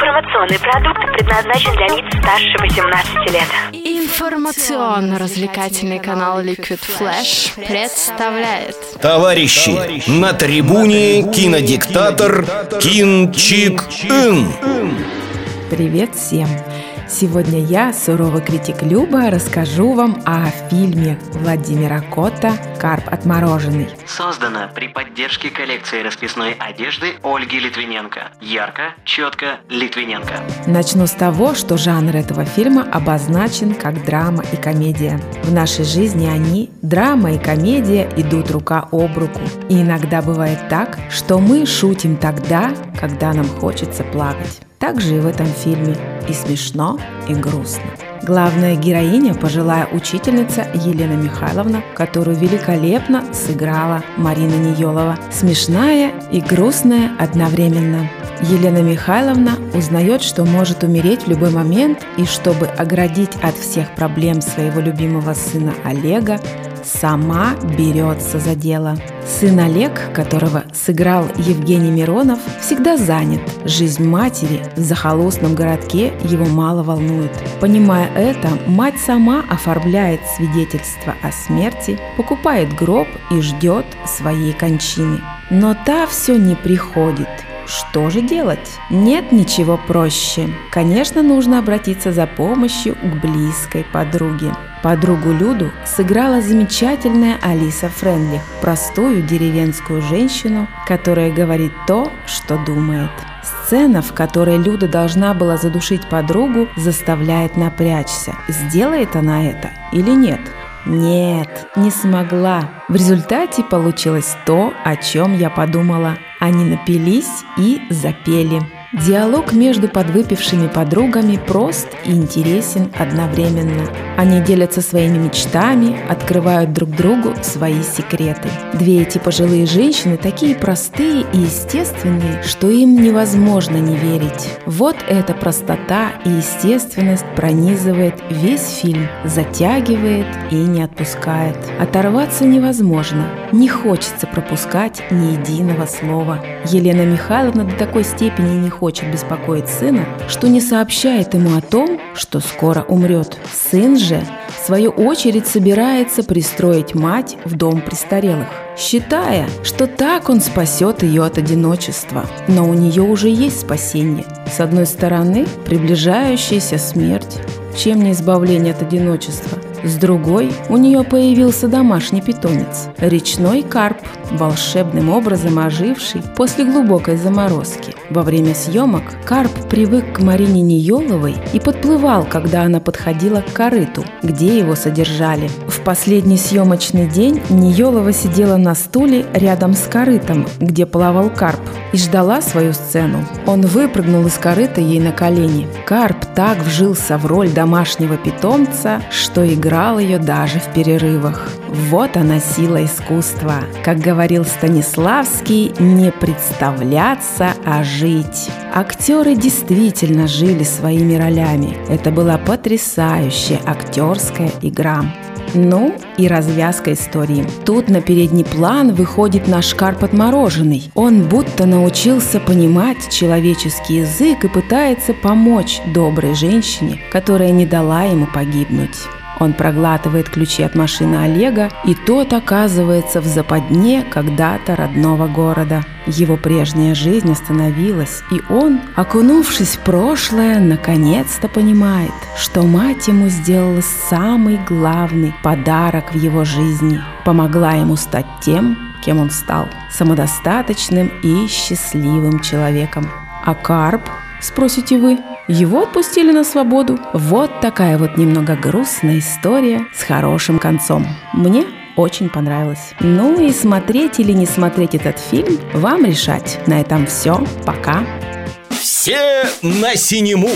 Информационный продукт предназначен для лиц старше 18 лет. Информационно-развлекательный канал Liquid Flash представляет Товарищи, на трибуне кинодиктатор Кин Чик Ин. Привет всем! Сегодня я, суровый критик Люба, расскажу вам о фильме Владимира Кота «Карп отмороженный». Создано при поддержке коллекции расписной одежды Ольги Литвиненко. Ярко, четко, Литвиненко. Начну с того, что жанр этого фильма обозначен как драма и комедия. В нашей жизни они, драма и комедия, идут рука об руку. И иногда бывает так, что мы шутим тогда, когда нам хочется плакать. Так же и в этом фильме. И смешно, и грустно. Главная героиня – пожилая учительница Елена Михайловна, которую великолепно сыграла Марина Ниелова. Смешная и грустная одновременно. Елена Михайловна узнает, что может умереть в любой момент, и чтобы оградить от всех проблем своего любимого сына Олега, сама берется за дело. Сын Олег, которого сыграл Евгений Миронов, всегда занят. Жизнь матери в захолустном городке его мало волнует. Понимая это, мать сама оформляет свидетельство о смерти, покупает гроб и ждет своей кончины. Но та все не приходит – что же делать? Нет ничего проще. Конечно, нужно обратиться за помощью к близкой подруге. Подругу Люду сыграла замечательная Алиса Френлих, простую деревенскую женщину, которая говорит то, что думает. Сцена, в которой Люда должна была задушить подругу, заставляет напрячься. Сделает она это или нет? Нет, не смогла. В результате получилось то, о чем я подумала. Они напились и запели. Диалог между подвыпившими подругами прост и интересен одновременно. Они делятся своими мечтами, открывают друг другу свои секреты. Две эти пожилые женщины такие простые и естественные, что им невозможно не верить. Вот эта простота и естественность пронизывает весь фильм, затягивает и не отпускает. Оторваться невозможно, не хочется пропускать ни единого слова. Елена Михайловна до такой степени не хочет беспокоить сына, что не сообщает ему о том, что скоро умрет. Сын же, в свою очередь, собирается пристроить мать в дом престарелых, считая, что так он спасет ее от одиночества. Но у нее уже есть спасение. С одной стороны, приближающаяся смерть, чем не избавление от одиночества – с другой у нее появился домашний питомец – речной карп, волшебным образом оживший после глубокой заморозки. Во время съемок карп привык к Марине Ниеловой и подплывал, когда она подходила к корыту, где его содержали. В последний съемочный день Ниелова сидела на стуле рядом с корытом, где плавал карп, и ждала свою сцену. Он выпрыгнул из корыта ей на колени. Карп так вжился в роль домашнего питомца, что играл ее даже в перерывах. Вот она сила искусства. Как говорил Станиславский, не представляться, а жить. Актеры действительно жили своими ролями. Это была потрясающая актерская игра. Ну и развязка истории. Тут на передний план выходит наш карп отмороженный. Он будто научился понимать человеческий язык и пытается помочь доброй женщине, которая не дала ему погибнуть. Он проглатывает ключи от машины Олега, и тот оказывается в западне когда-то родного города. Его прежняя жизнь остановилась, и он, окунувшись в прошлое, наконец-то понимает, что мать ему сделала самый главный подарок в его жизни. Помогла ему стать тем, кем он стал – самодостаточным и счастливым человеком. А Карп, спросите вы, его отпустили на свободу. Вот такая вот немного грустная история с хорошим концом. Мне очень понравилось. Ну и смотреть или не смотреть этот фильм, вам решать. На этом все. Пока. Все на синему.